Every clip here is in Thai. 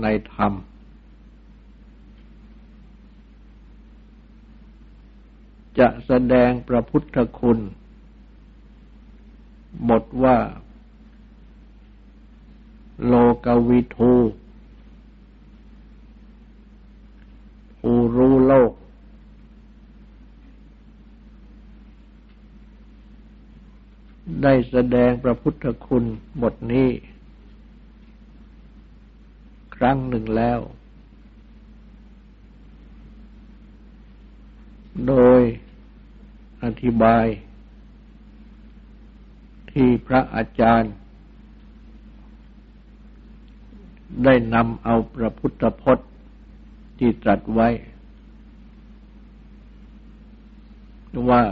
ในธรรม จะแสดงพระพุทธคุณบทว่า โลกวิทูผู้รู้โลก ได้แสดงพระพุทธคุณบทนี้ ครั้งหนึ่งแล้ว โดยอธิบาย ที่พระอาจารย์ ได้นำเอาพระพุทธพจน์ที่ตรัสไว้ ว่า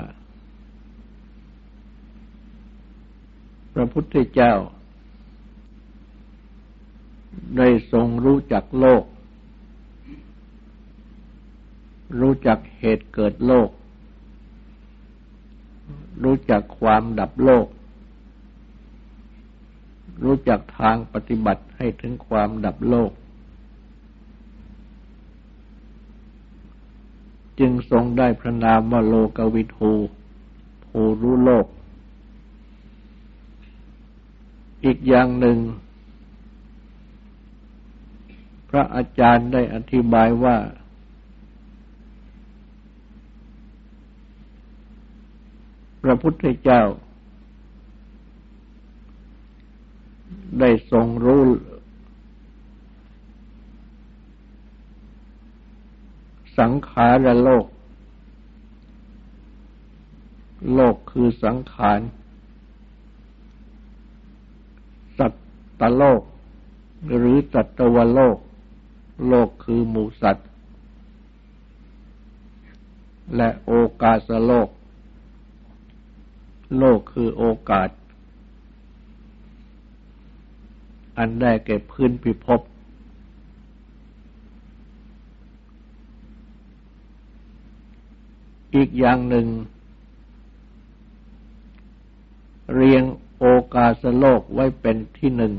พระพุทธเจ้า ได้ทรงรู้จักโลก รู้จักเหตุเกิดโลก รู้จักความดับโลก รู้จักทางปฏิบัติให้ถึงความดับโลก จึงทรงได้พระนามว่าโลกวิทูผู้รู้โลก อีกอย่างหนึ่ง พระอาจารย์ได้อธิบายว่า พระพุทธเจ้า ได้ทรงรู้สังขารโลก โลกคือสังขาร สัตตโลก หรือสัตวโลก โลกคือหมูสัตว์ และโอกาสโลก โลกคือโอกาส อันได้แก่พื้นพิภพอีกอย่างหนึ่ง เรียงโอกาสโลกไว้เป็นที่หนึ่ง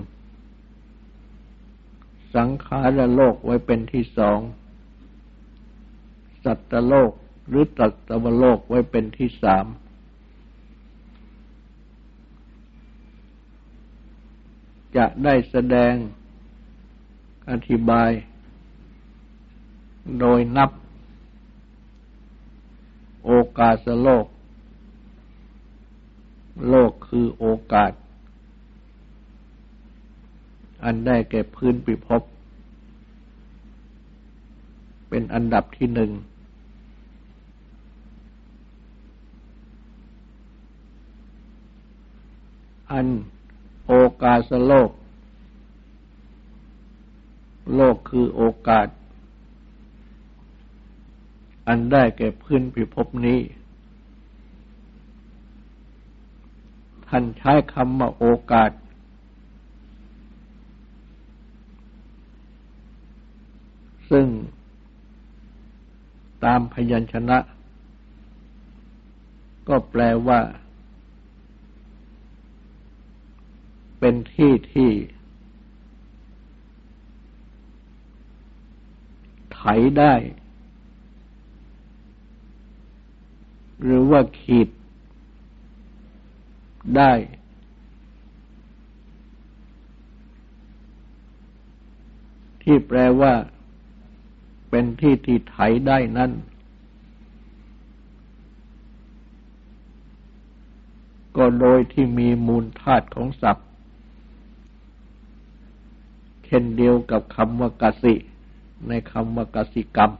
สังขารโลกไว้เป็นที่สอง สัตตโลกหรือตัตวโลกไว้เป็นที่สาม จะได้แสดงอธิบาย โดยนับ โอกาสโลก โลกคือโอกาส อันได้แก่พื้นปิภพเป็นอันดับที่หนึ่ง อันโอกาสโลก โลกคือโอกาส อันได้แก่พื้นพิภพนี้ ท่านใช้คำว่าโอกาส ซึ่งตามพยัญชนะ ก็แปลว่า เป็นที่ที่ไถได้ หรือว่าขีดได้ ที่แปลว่า เป็นที่ที่ไถได้นั้น ก็โดยที่มีมูลธาตุของศัพท์ เช่นเดียวกับคำว่ากสิ ในคำว่ากสิกรรม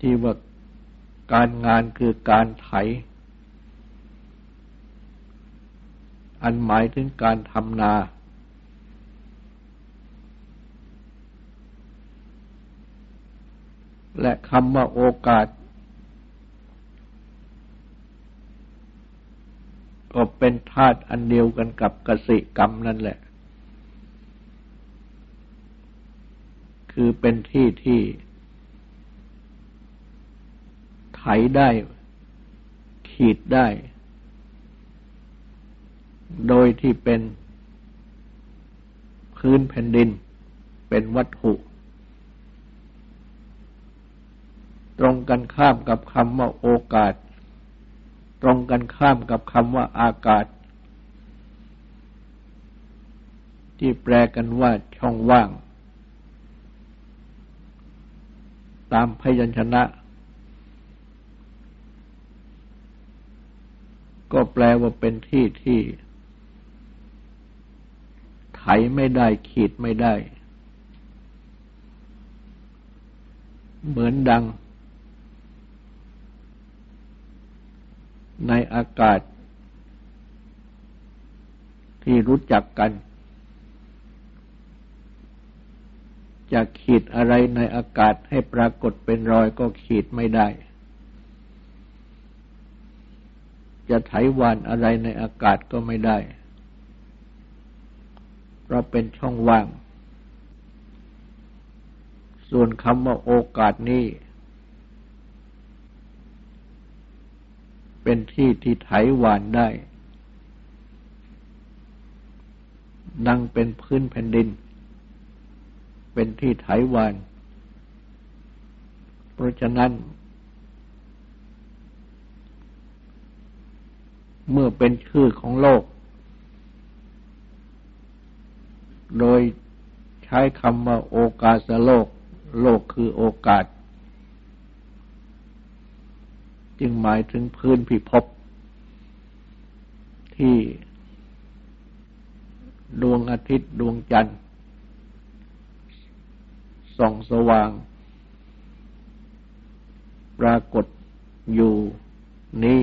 ที่ว่าการงานคือการไถ อันหมายถึงการทำนา และคำว่าโอกาส ก็เป็นธาตุอันเดียวกันกับกสิกรรมนั่นแหละ คือเป็นที่ที่ไถได้ ขีดได้ โดยที่เป็นพื้นแผ่นดินเป็นวัตถุ ตรงกันข้ามกับคำว่าโอกาส ตรงกันข้ามกับคำว่าอากาศ ที่แปลกันว่าช่องว่าง ตามพยัญชนะ ก็แปลว่าเป็นที่ที่ไถไม่ได้ขีดไม่ได้ เหมือนดัง ในอากาศ ที่รู้จักกัน จะขีดอะไรในอากาศให้ปรากฏเป็นรอยก็ขีดไม่ได้ จะไถวานอะไรในอากาศก็ไม่ได้ เพราะเป็นช่องว่าง ส่วนคำว่าโอกาสนี้ เป็นที่ที่ไถหวานได้ ดังเป็นพื้นแผ่นดิน เป็นที่ไถหวาน เพราะฉะนั้น เมื่อเป็นชื่อของโลก โดยใช้คำว่าโอกาสโลก โลกคือโอกาส จึงหมายถึงพื้นพิภพที่ดวงอาทิตย์ดวงจันทร์ส่องสว่าง ปรากฏอยู่นี้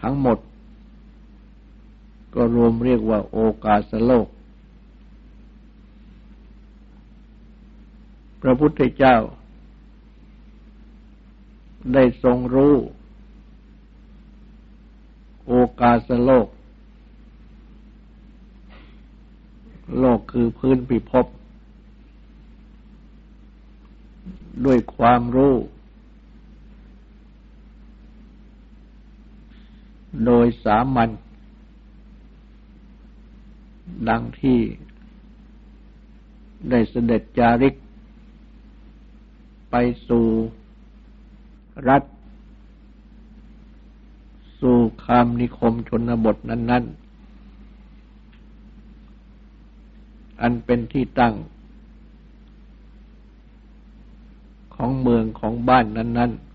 ทั้งหมด ก็รวมเรียกว่าโอกาสโลก พระพุทธเจ้า ได้ทรงรู้ โอกาสโลก โลกคือพื้นพิภพด้วยความรู้ โดยสามัญดังที่ได้เสด็จจาริก ไปสู่ รัฐ สู่คามนิคมชนบทนั้น ๆ อันเป็นที่ตั้ง ของเมืองของบ้านนั้น ๆ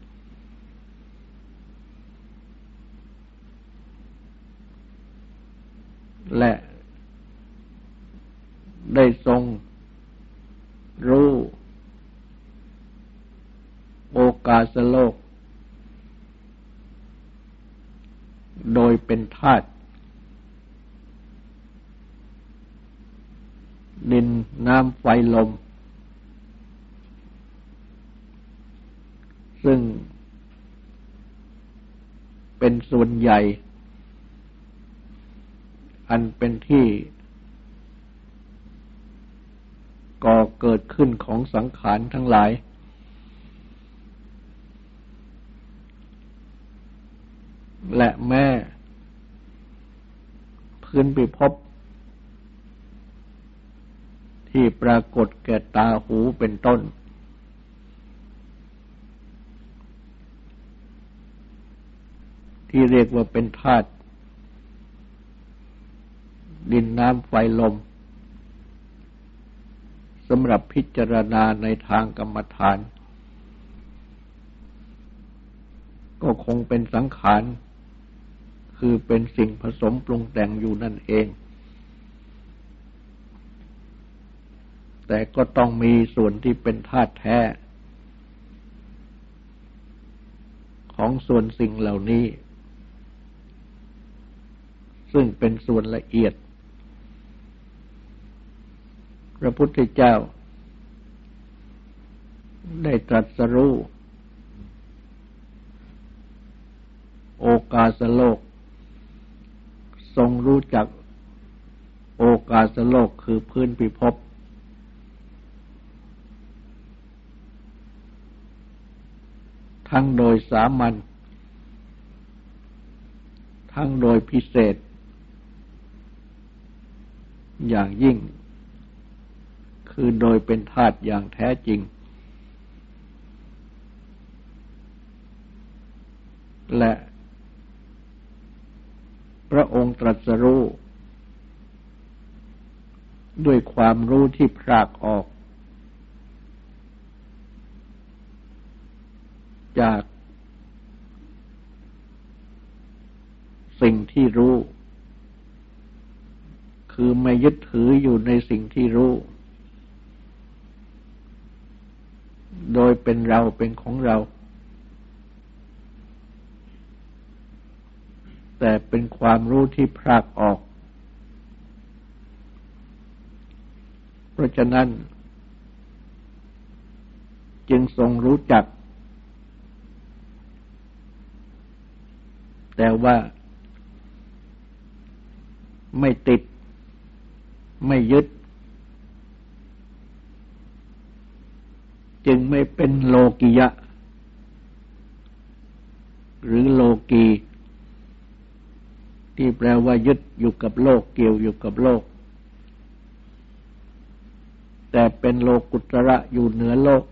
และได้ทรงรู้ โอกาสโลก โดยเป็นธาตุดินน้ำไฟลม ซึ่งเป็นส่วนใหญ่ อันเป็นที่ก่อเกิดขึ้นของสังขารทั้งหลาย และแม่ พื้นไปพบที่ปรากฏแก่ตาหูเป็นต้น ที่เรียกว่าเป็นธาตุดินน้ำไฟลมสำหรับพิจารณาในทางกรรมฐาน ก็คงเป็นสังขาร คือเป็นสิ่งผสมปรุงแต่งอยู่นั่นเอง แต่ก็ต้องมีส่วนที่เป็นธาตุแท้ ของส่วนสิ่งเหล่านี้ ซึ่งเป็นส่วนละเอียด พระพุทธเจ้า ได้ตรัสรู้โอกาสโลก ทรงรู้จักโอกาสโลกคือพื้นพิภพทั้งโดยสามัญทั้งโดยพิเศษ อย่างยิ่ง คือโดยเป็นธาตุอย่างแท้จริง และ พระองค์ตรัสรู้ด้วยความรู้ที่พรากออก จากสิ่งที่รู้ คือไม่ยึดถืออยู่ในสิ่งที่รู้ โดยเป็นเราเป็นของเรา แต่เป็นความรู้ที่พรากออก เพราะฉะนั้น จึงทรงรู้จัก แต่ว่าไม่ติด ไม่ยึด จึงไม่เป็นโลกิยะ หรือโลกี ที่แปลว่ายึดอยู่กับโลกเกี่ยวอยู่กับโลก แต่เป็นโลกุตระอยู่เหนือโลก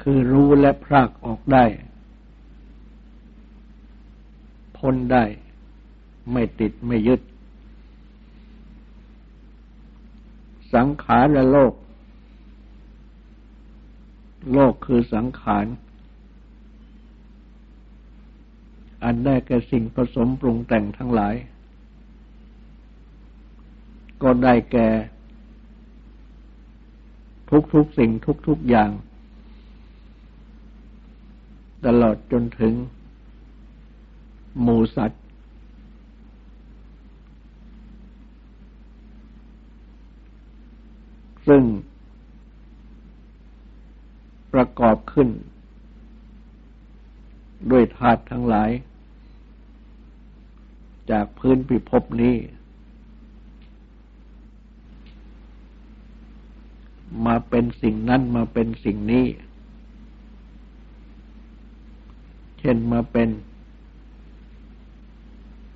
คือรู้และพรากออกได้ พ้นได้ ไม่ติดไม่ยึด สังขารและโลก โลกคือสังขาร อันได้แก่สิ่งผสมปรุงแต่งทั้งหลาย ก็ได้แก่ ทุกๆสิ่งทุกๆอย่าง ตลอดจนถึง หมูสัตว์ ซึ่ง ประกอบขึ้นด้วยธาตุทั้งหลาย จากพื้นพิภพนี้ มาเป็นสิ่งนั้นมาเป็นสิ่งนี้ เช่นมาเป็น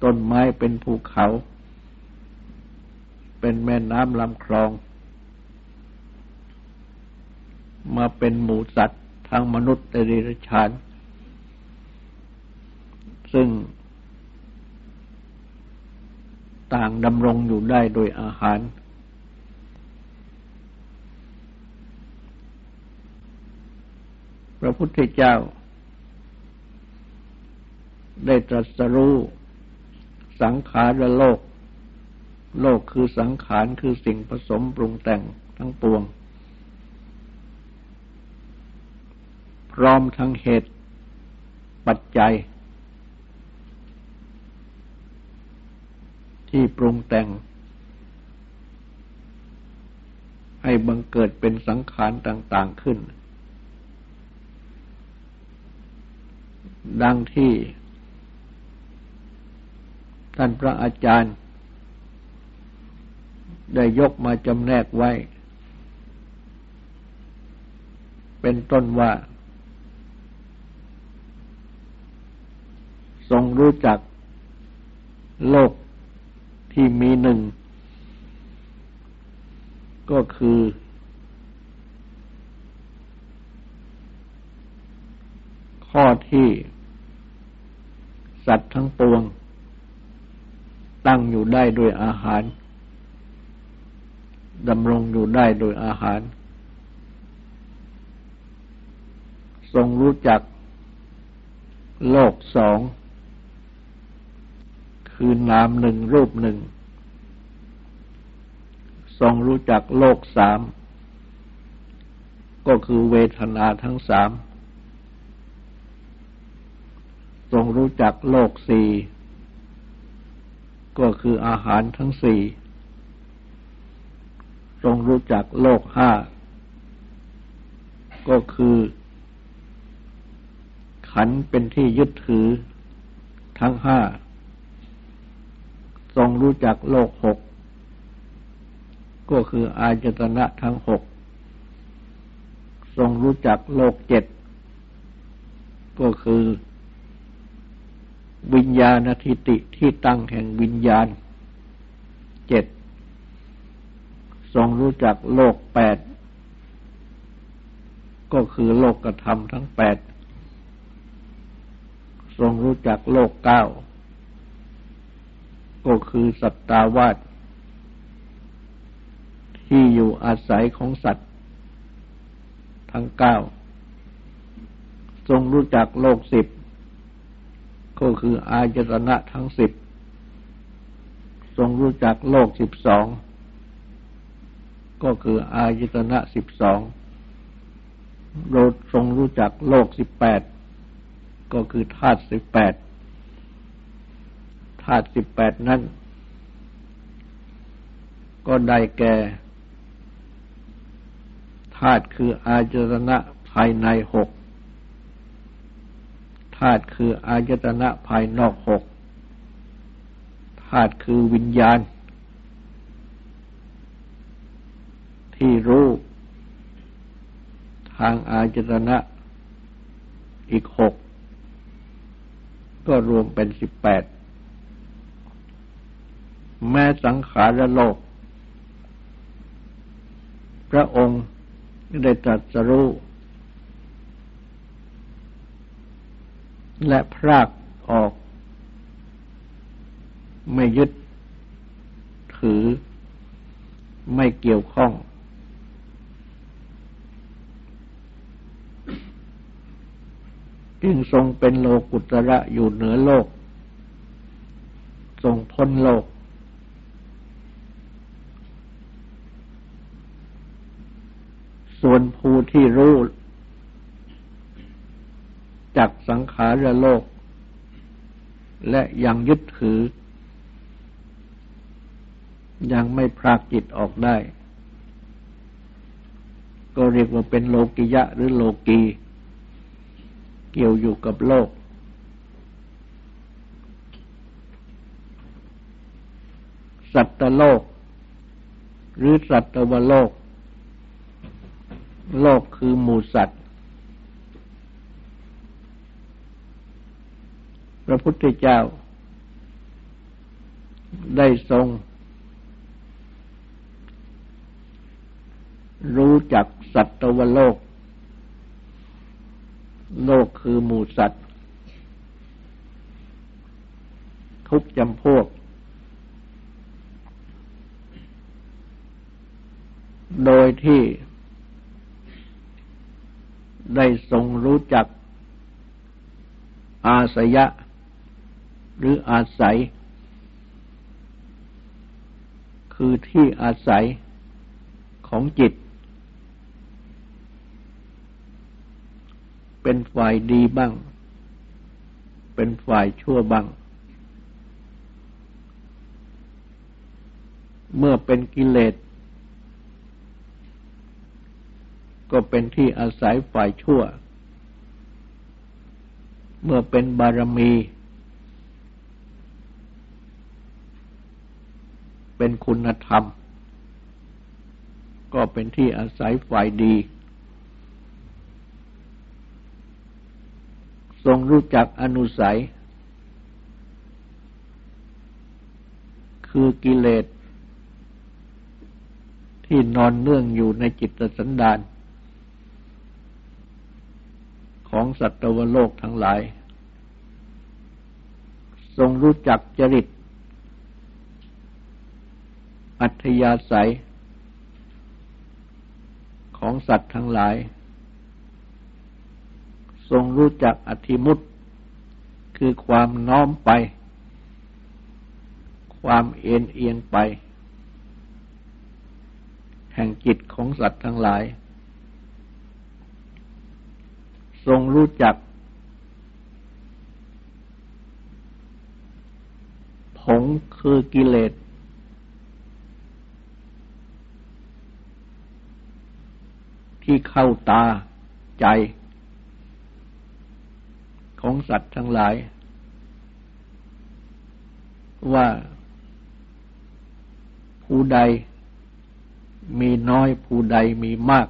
ต้นไม้เป็นภูเขา เป็นแม่น้ำลำคลอง มาเป็นหมูสัตว์ทางมนุษย์เดรัจฉาน ซึ่ง ต่างดำรงอยู่ได้โดยอาหาร พระพุทธเจ้า ได้ตรัสรู้สังขารโลก โลกคือสังขารคือสิ่งผสมปรุงแต่งทั้งปวง พร้อมทั้งเหตุปัจจัย ที่ปรุงแต่ง ให้บังเกิดเป็นสังขารต่าง ๆขึ้น ดังที่ ท่านพระอาจารย์ ได้ยกมาจำแนกไว้ เป็นต้นว่า ทรงรู้จักโลก ที่มีหนึ่ง ก็คือ ข้อที่สัตว์ทั้งปวง ตั้งอยู่ได้โดยอาหารดำรงอยู่ได้โดยอาหาร ทรงรู้จัก โลกสอง คือนามหนึ่งรูปหนึ่ง ทรงรู้จักโลกสาม ก็คือเวทนาทั้งสาม ทรงรู้จักโลกสี่ก็คืออาหารทั้งสี่ทรงรู้จักโลกห้า ก็คือ ขันเป็นที่ยึดถือทั้งห้า ทรงรู้จักโลกหก ก็คืออายตนะทั้งหก ทรงรู้จักโลกเจ็ด ก็คือวิญญาณทิติที่ตั้งแห่งวิญญาณเจ็ด ทรงรู้จักโลกแปด ก็คือโลกกระทำทั้งแปด ทรงรู้จักโลกเก้า ก็คือสัตตาวาสที่อยู่อาศัยของสัตว์ ทั้งเก้า ทรงรู้จักโลกสิบ ก็คืออายตนะทั้งสิบ ทรงรู้จักโลกสิบสอง ก็คืออายตนะสิบสองโรทรงรู้จักโลกสิบแปด ก็คือธาตุสิบแปดาตุสิบแปดนั้น ก็ได้แก่ธาตุคืออายตนะภายในหกธาตุคืออายตนะภายนอกหกธาตุคือวิญญาณ ที่รู้ ทางอาจตนะอีกหกก็รวมเป็นสิบแปด แม้สังขารโลก พระองค์ได้ตรัสรู้ และพรากออก ไม่ยึดถือ ไม่เกี่ยวข้อง จึงทรงเป็นโลกุตระอยู่เหนือโลก ทรงพ้นโลก ส่วนผู้ ที่รู้จักสังขารโลก และยังยึดถือ ยังไม่พรากจิตออกได้ ก็เรียกว่าเป็นโลกิยะหรือโลกี เกี่ยวอยู่กับโลก สัตว์โลก หรือสัตวโลก โลกคือหมูสัตว์ พระพุทธเจ้า ได้ทรง รู้จักสัตวโลก โลกคือหมูสัตว์ ทุกจำพวกโดยที่ ได้ทรงรู้จัก อาสยะ หรืออาศัย คือที่อาศัยของจิต เป็นฝ่ายดีบ้าง เป็นฝ่ายชั่วบ้าง เมื่อเป็นกิเลส ก็เป็นที่อาศัยฝ่ายชั่ว เมื่อเป็นบารมี เป็นคุณธรรม ก็เป็นที่อาศัยฝ่ายดี ทรงรู้จักอนุสัย คือกิเลสที่นอนเนื่องอยู่ในจิตสันดาน ของสัตวโลกทั้งหลาย ทรงรู้จักจริต อัธยาศัย ของสัตว์ทั้งหลาย ทรงรู้จักอธิมุตคือความน้อมไป ความเอ็นเอียงไป แห่งจิตของสัตว์ทั้งหลาย ทรงรู้จัก ผงคือกิเลส ที่เข้าตาใจ ของสัตว์ทั้งหลาย ว่าผู้ใดมีน้อยผู้ใดมีมาก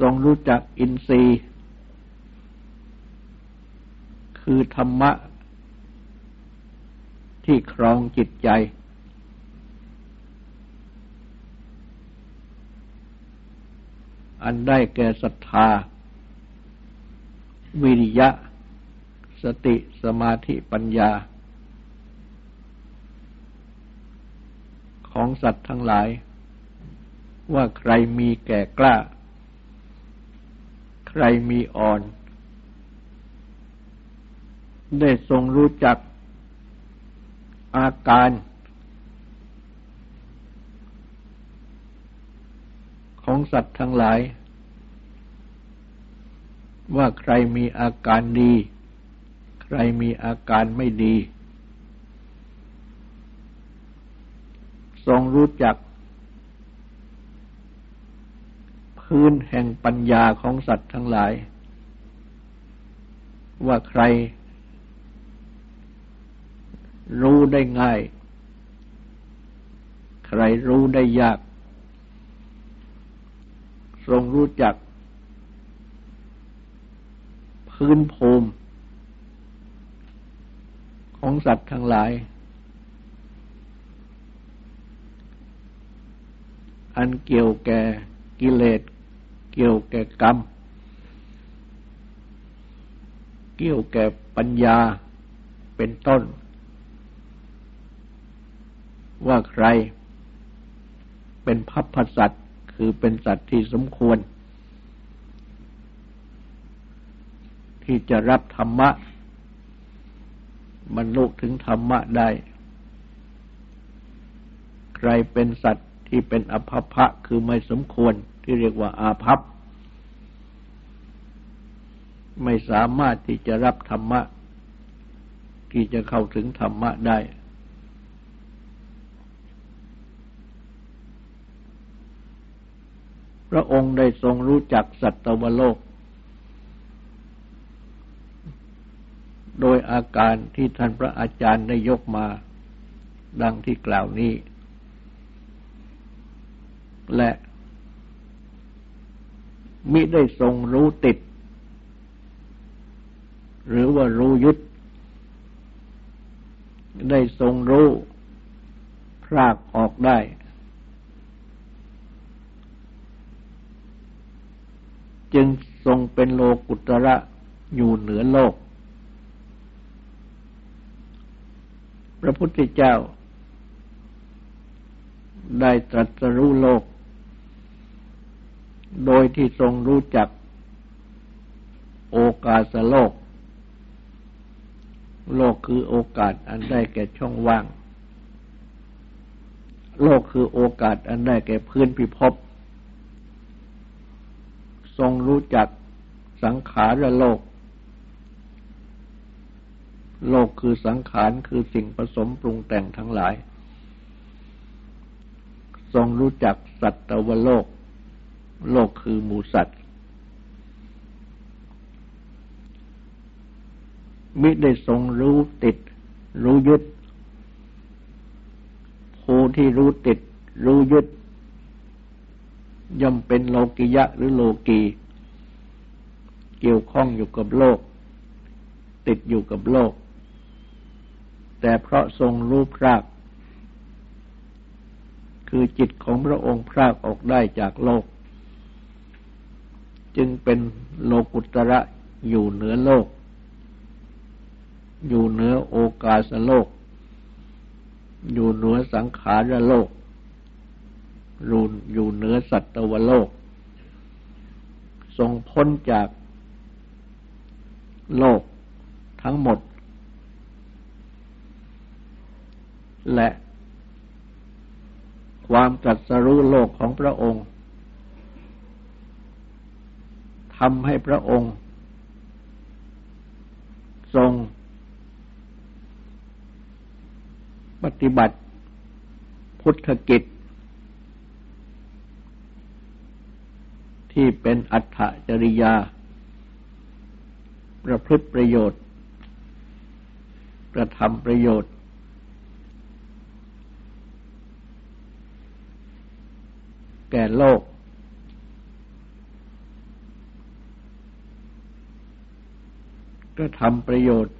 ทรงรู้จักอินทรีย์ คือธรรมะ ที่ครองจิตใจ อันได้แก่ศรัทธา วิริยะ สติสมาธิปัญญา ของสัตว์ทั้งหลาย ว่าใครมีแก่กล้า ใครมีอ่อน ได้ทรงรู้จักอาการของสัตว์ทั้งหลาย ว่าใครมีอาการดี ใครมีอาการไม่ดี ทรงรู้จัก พื้นแห่งปัญญาของสัตว์ทั้งหลาย ว่าใคร รู้ได้ง่าย ใครรู้ได้ยาก ทรงรู้จัก พื้นภูมิ ของสัตว์ทั้งหลาย อันเกี่ยวแก่กิเลส เกี่ยวแก่กรรม เกี่ยวแก่ปัญญาเป็นต้น ว่าใครเป็นพัพพสัตว์คือเป็นสัตว์ที่สมควร ที่จะรับธรรมะบรรลุถึงธรรมะได้ ใครเป็นสัตว์ที่เป็นอภพะคือไม่สมควร ที่เรียกว่าอาภัพ ไม่สามารถที่จะรับธรรมะ ที่จะเข้าถึงธรรมะได้ พระองค์ได้ทรงรู้จักสัตวโลก โดยอาการที่ท่านพระอาจารย์ได้ยกมา ดังที่กล่าวนี้ และ มิได้ทรงรู้ติด หรือว่ารู้ยึด ได้ทรงรู้พรากออกได้ จึงทรงเป็นโลกุตระอยู่เหนือโลก พระพุทธเจ้า ได้ตรัสรู้โลก โดยที่ทรงรู้จักโอกาสโลก โลกคือโอกาสอันได้แก่ช่องว่าง โลกคือโอกาสอันได้แก่พื้นพิภพ ทรงรู้จักสังขารโลก โลกคือสังขารคือสิ่งผสมปรุงแต่งทั้งหลาย ทรงรู้จักสัตวโลก โลกคือหมูสัตว์ มิได้ทรงรู้ติด รู้ยึด ผู้ที่รู้ติด รู้ยึด ย่อมเป็นโลกิยะหรือโลกี เกี่ยวข้องอยู่กับโลก ติดอยู่กับโลก แต่เพราะทรงรู้พรากคือจิตของพระองค์พรากออกได้จากโลก จึงเป็นโลกุตระอยู่เหนือโลก อยู่เหนือโอกาสโลก อยู่เหนือสังขารโลกรูนอยู่เหนือสัตวโลก ทรงพ้นจากโลกทั้งหมด และความตรัสรู้โลกของพระองค์ ทำให้พระองค์ ทรง ปฏิบัติพุทธกิจ ที่เป็นอัตถจริยา ประพฤติประโยชน์ กระทำประโยชน์ แก่โลก ก็ทำประโยชน์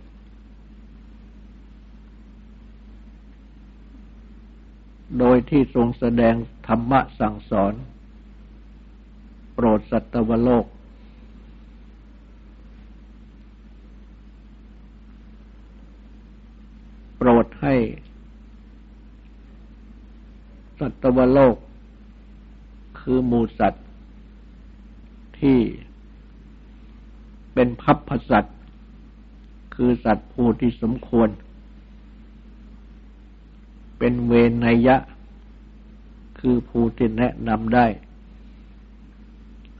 โดยที่ทรงแสดงธรรมะสั่งสอน โปรดสัตวโลก โปรดให้สัตวโลก คือมูสัตว์ที่เป็นพัพพสัตว คือสัตว์ผู้ที่สมควร เป็นเวนนยะ คือผู้ที่แนะนำได้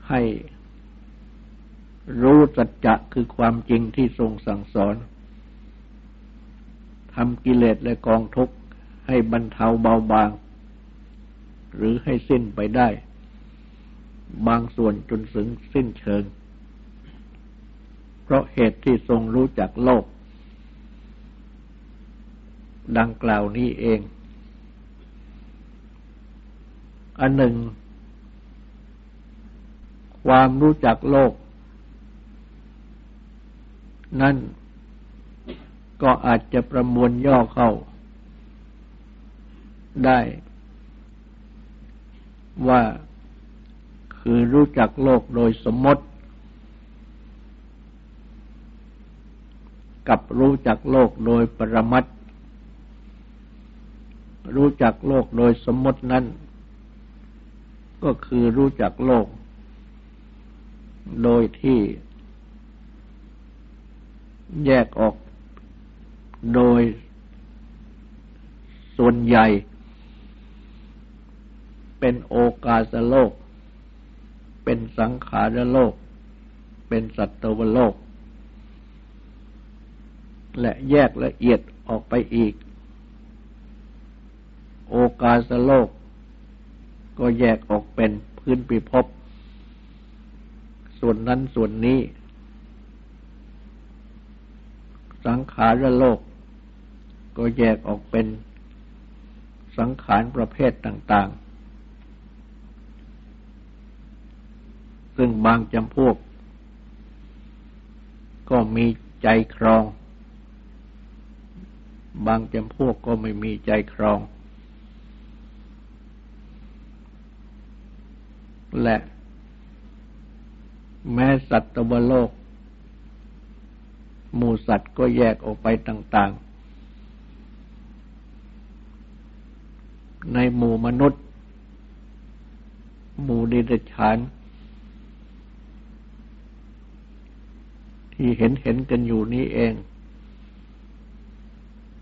ให้รู้สัจจะคือความจริงที่ทรงสั่งสอนทำกิเลสและกองทุกข์ให้บรรเทาเบาบาง หรือให้สิ้นไปได้ บางส่วนจนถึงสิ้นเชิง เพราะเหตุที่ทรงรู้จักโลก ดังกล่าวนี้เอง อันหนึ่ง ความรู้จักโลก นั่นก็อาจจะประมวลย่อเข้า ได้ ว่าคือรู้จักโลกโดยสมมติ กับรู้จักโลกโดยปรมัตรู้จักโลกโดยสมมตินั้น ก็คือรู้จักโลก โดยที่แยกออกโดยส่วนใหญ่ เป็นโอกาสโลก เป็นสังขารโลก เป็นสัตวโลก และแยกละเอียดออกไปอีก โอกาสโลก ก็แยกออกเป็นพื้นปิภพ ส่วนนั้นส่วนนี้ สังขารโลก ก็แยกออกเป็นสังขารประเภทต่าง ๆ ซึ่งบางจำพวก ก็มีใจครอง บางจำพวกก็ไม่มีใจครอง และ แม้สัตวโลก หมู่สัตว์ก็แยกออกไปต่าง ๆ ในหมู่มนุษย์ หมู่ดิเรกชาน ที่เห็นเห็นกันอยู่นี้เอง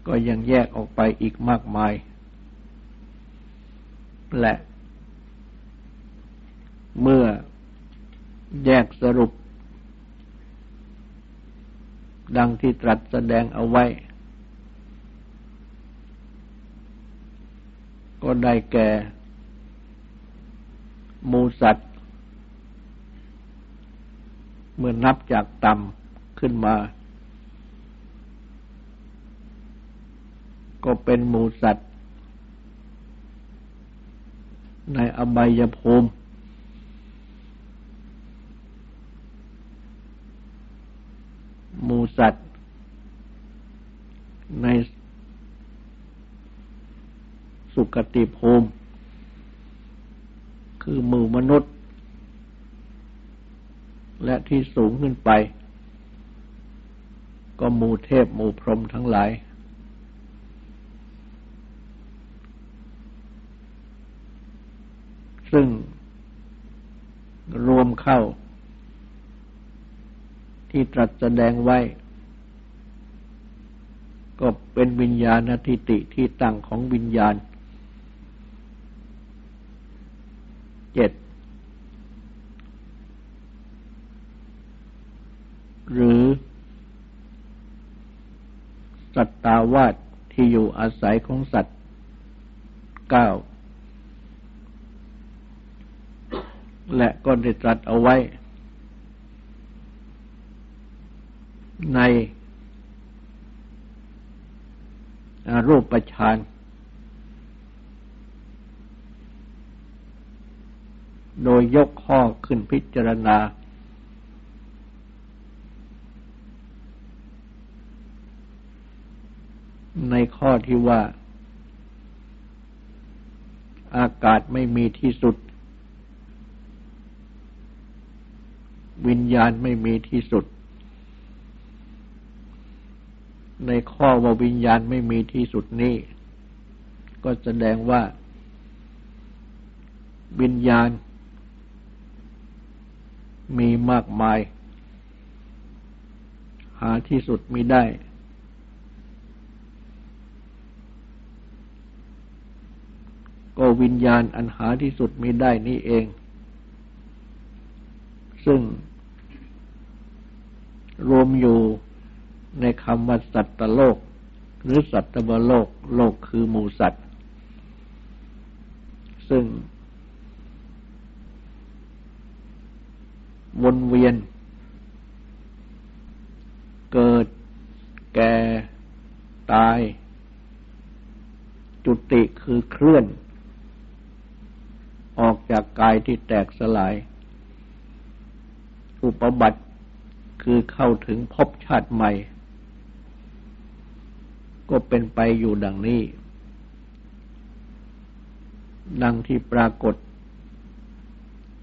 ก็ยังแยกออกไปอีกมากมาย และ เมื่อแยกสรุป ดังที่ตรัสแสดงเอาไว้ ก็ได้แก่ มูสัตว์ เมื่อนับจากต่ำขึ้นมา ก็เป็นหมูสัตว์ ในอบายภูมิ หมูสัตว์ ในสุกติภูมิ คือหมู่มนุษย์ และที่สูงขึ้นไป ก็หมู่เทพหมู่พรหมทั้งหลาย ซึ่งรวมเข้า ที่ตรัสแสดงไว้ ก็เป็นวิญญาณทิติที่ตั้งของวิญญาณเจ็ดหรือ สัตตาวาสที่อยู่อาศัยของสัตว์เก้า และก็ได้ตรัสเอาไว้ ในรูปประชานโดยยกข้อขึ้นพิจารณา ในข้อที่ว่า อากาศไม่มีที่สุด วิญญาณไม่มีที่สุด ในข้อว่าวิญญาณไม่มีที่สุดนี้ ก็แสดงว่า วิญญาณ มีมากมาย หาที่สุดมิได้ ก็วิญญาณอันหาที่สุดมิได้นี่เอง ซึ่ง รวมอยู่ในคำว่าสัตตโลก หรือสัตวโลก โลกคือหมูสัตว์ ซึ่งวนเวียน เกิดแก่ตาย จุติคือเคลื่อน ออกจากกายที่แตกสลาย อุปบัติคือเข้าถึงพบชาติใหม่ ก็เป็นไปอยู่ดังนี้ ดังที่ปรากฏ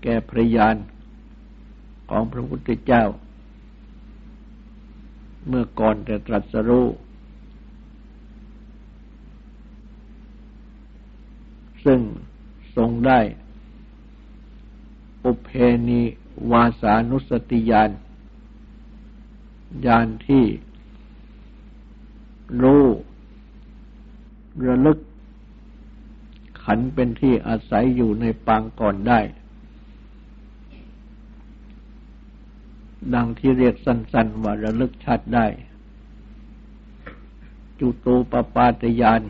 แก่พระยานของพระพุทธเจ้า เมื่อก่อนจะตรัสรู้ซึ่งทรงได้ อุเพนิ วาสานุสติยานยานที่ รู้ระลึก ขันเป็นที่อาศัยอยู่ในปางก่อนได้ ดังที่เรียกสั้นๆว่าระลึกชัดได้ จุตูปปาตยาน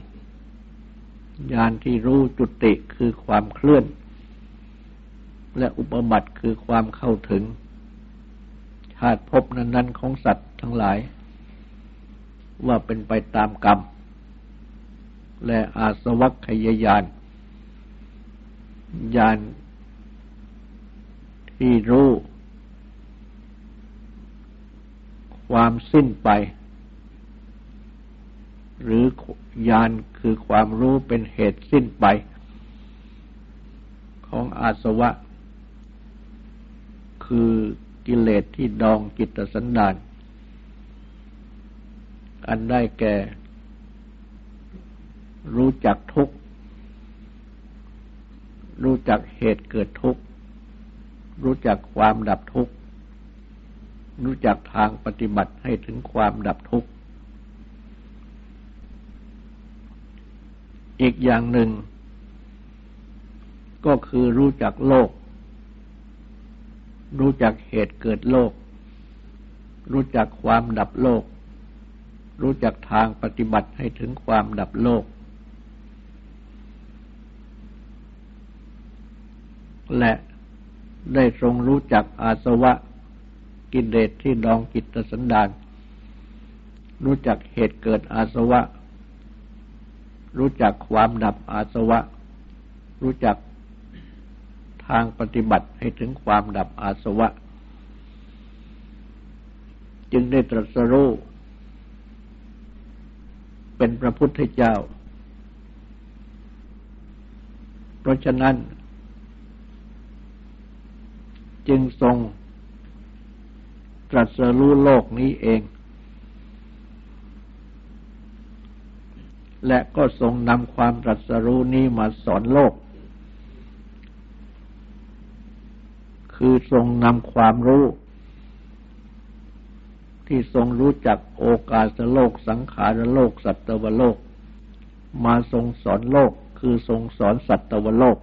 ยานที่รู้จุติคือความเคลื่อน และอุปบัติคือความเข้าถึง ชาติภพนั้น ๆ ของสัตว์ทั้งหลาย ว่าเป็นไปตามกรรม และอาสวัคยายานยานที่รู้ ความสิ้นไป หรือญาณคือความรู้เป็นเหตุสิ้นไป ของอาสวะ คือกิเลสที่ดองกิตสันดาน อันได้แก่ รู้จักทุกข์รู้จักเหตุเกิดทุกข์รู้จักความดับทุกข์รู้จักทางปฏิบัติให้ถึงความดับทุกข์อีกอย่างหนึ่ง ก็คือรู้จักโลก รู้จักเหตุเกิดโลก รู้จักความดับโลก รู้จักทางปฏิบัติให้ถึงความดับโลก และได้ทรงรู้จักอาสวะกิเลสที่ดองกิตสันดาน รู้จักเหตุเกิดอาสวะ รู้จักความดับอาสวะ รู้จัก ทางปฏิบัติให้ถึงความดับอาสวะ จึงได้ตรัสรู้เป็นพระพุทธเจ้า เพราะฉะนั้น จึงทรงตรัสรู้โลกนี้เอง และก็ทรงนำความตรัสรู้นี้มาสอนโลก คือทรงนำความรู้ ที่ทรงรู้จักโอกาสโลก สังขารโลก สัตวโลก มาทรงสอนโลก คือทรงสอนสัตวโลก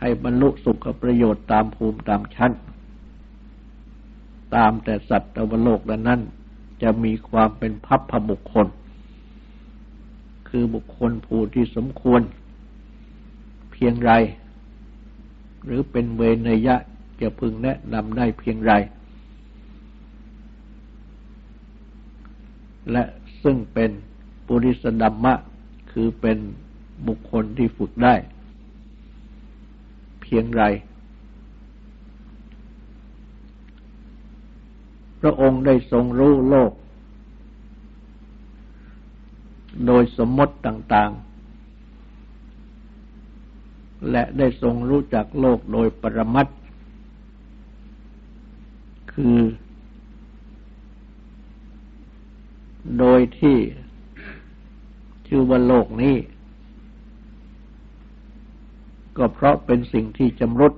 ให้บรรลุสุขประโยชน์ตามภูมิตามชั้น ตามแต่สัตวโลกนั้น จะมีความเป็นพัพพบุคคล คือบุคคลผู้ที่สมควร พียงไร หรือเป็นเวนยะจะพึงแนะนำได้เพียงไร และซึ่งเป็นปุริสดัมมะ คือเป็นบุคคลที่ฝึกได้ เพียงไร พระองค์ได้ทรงรู้โลก โดยสมมติต่าง และได้ทรงรู้จักโลกโดยปรมัตคือ โดยที่ชื่อว่าโลกนี้ ก็เพราะเป็นสิ่งที่จำรุด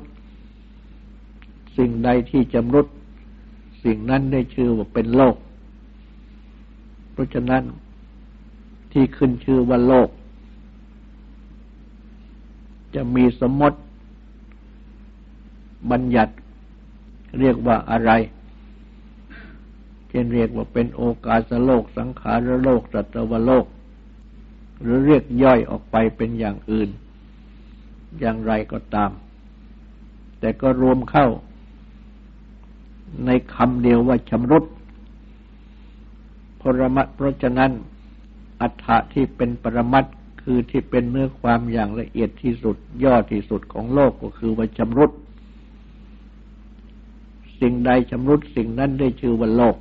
สิ่งใดที่จำรุด สิ่งนั้นได้ชื่อว่าเป็นโลก เพราะฉะนั้นที่ขึ้นชื่อว่าโลก จะมีสมมติ บัญญัติเรียกว่าอะไร เช่นเรียกว่าเป็นโอกาสโลก สังขารโลกสัตวโลก หรือเรียกย่อยออกไปเป็นอย่างอื่น อย่างไรก็ตาม แต่ก็รวมเข้า ในคำเดียวว่าชำรุดพรมัตเพราะฉะนั้นอัฏฐะที่เป็นปรมัต คือที่เป็นเนื้อความอย่างละเอียดที่สุดย่อที่สุดของโลกก็คือว่าชำรุด สิ่งใดชำรุดสิ่งนั้นได้ชื่อว่าโลก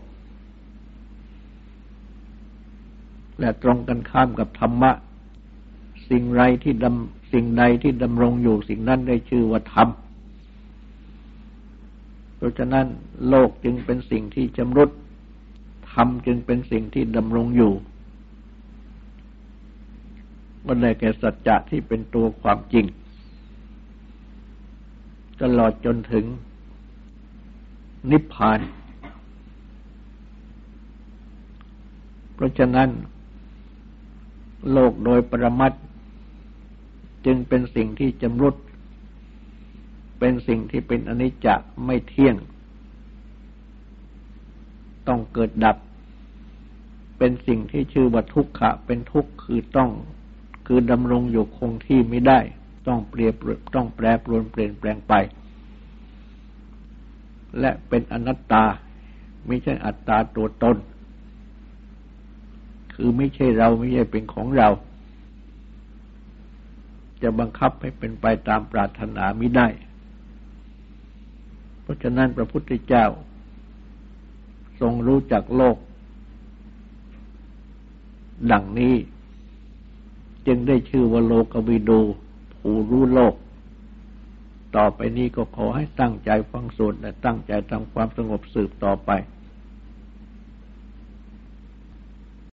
และตรงกันข้ามกับธรรมะ สิ่งไรที่ดำสิ่งใดที่ดำรงอยู่สิ่งนั้นได้ชื่อว่าธรรมเพราะฉะนั้นโลกจึงเป็นสิ่งที่จำรุดธรรมจึงเป็นสิ่งที่ดำรงอยู่ มันได้แก่สัจจะที่เป็นตัวความจริง ตลอดจนถึงนิพพาน เพราะฉะนั้น โลกโดยประมัดจึงเป็นสิ่งที่จำรุด เป็นสิ่งที่เป็นอนิจจะไม่เที่ยง ต้องเกิดดับ เป็นสิ่งที่ชื่อว่าทุกขะ เป็นทุกข์คือต้อง คือดำรงอยู่คงที่ไม่ได้ ต้องเปลี่ยนต้องแปรปรวนเปลี่ยนแปลงไป และเป็นอนัตตา ไม่ใช่อัตตาตัวตน คือไม่ใช่เราไม่ใช่เป็นของเรา จะบังคับให้เป็นไปตามปรารถนาไม่ได้ เพราะฉะนั้นพระพุทธเจ้า ทรงรู้จักโลก ดังนี้ จึงได้ชื่อว่าโลกวิดูผู้รู้โลก ต่อไปนี้ก็ขอให้ตั้งใจฟังสวดและตั้งใจทำความสงบสืบต่อไป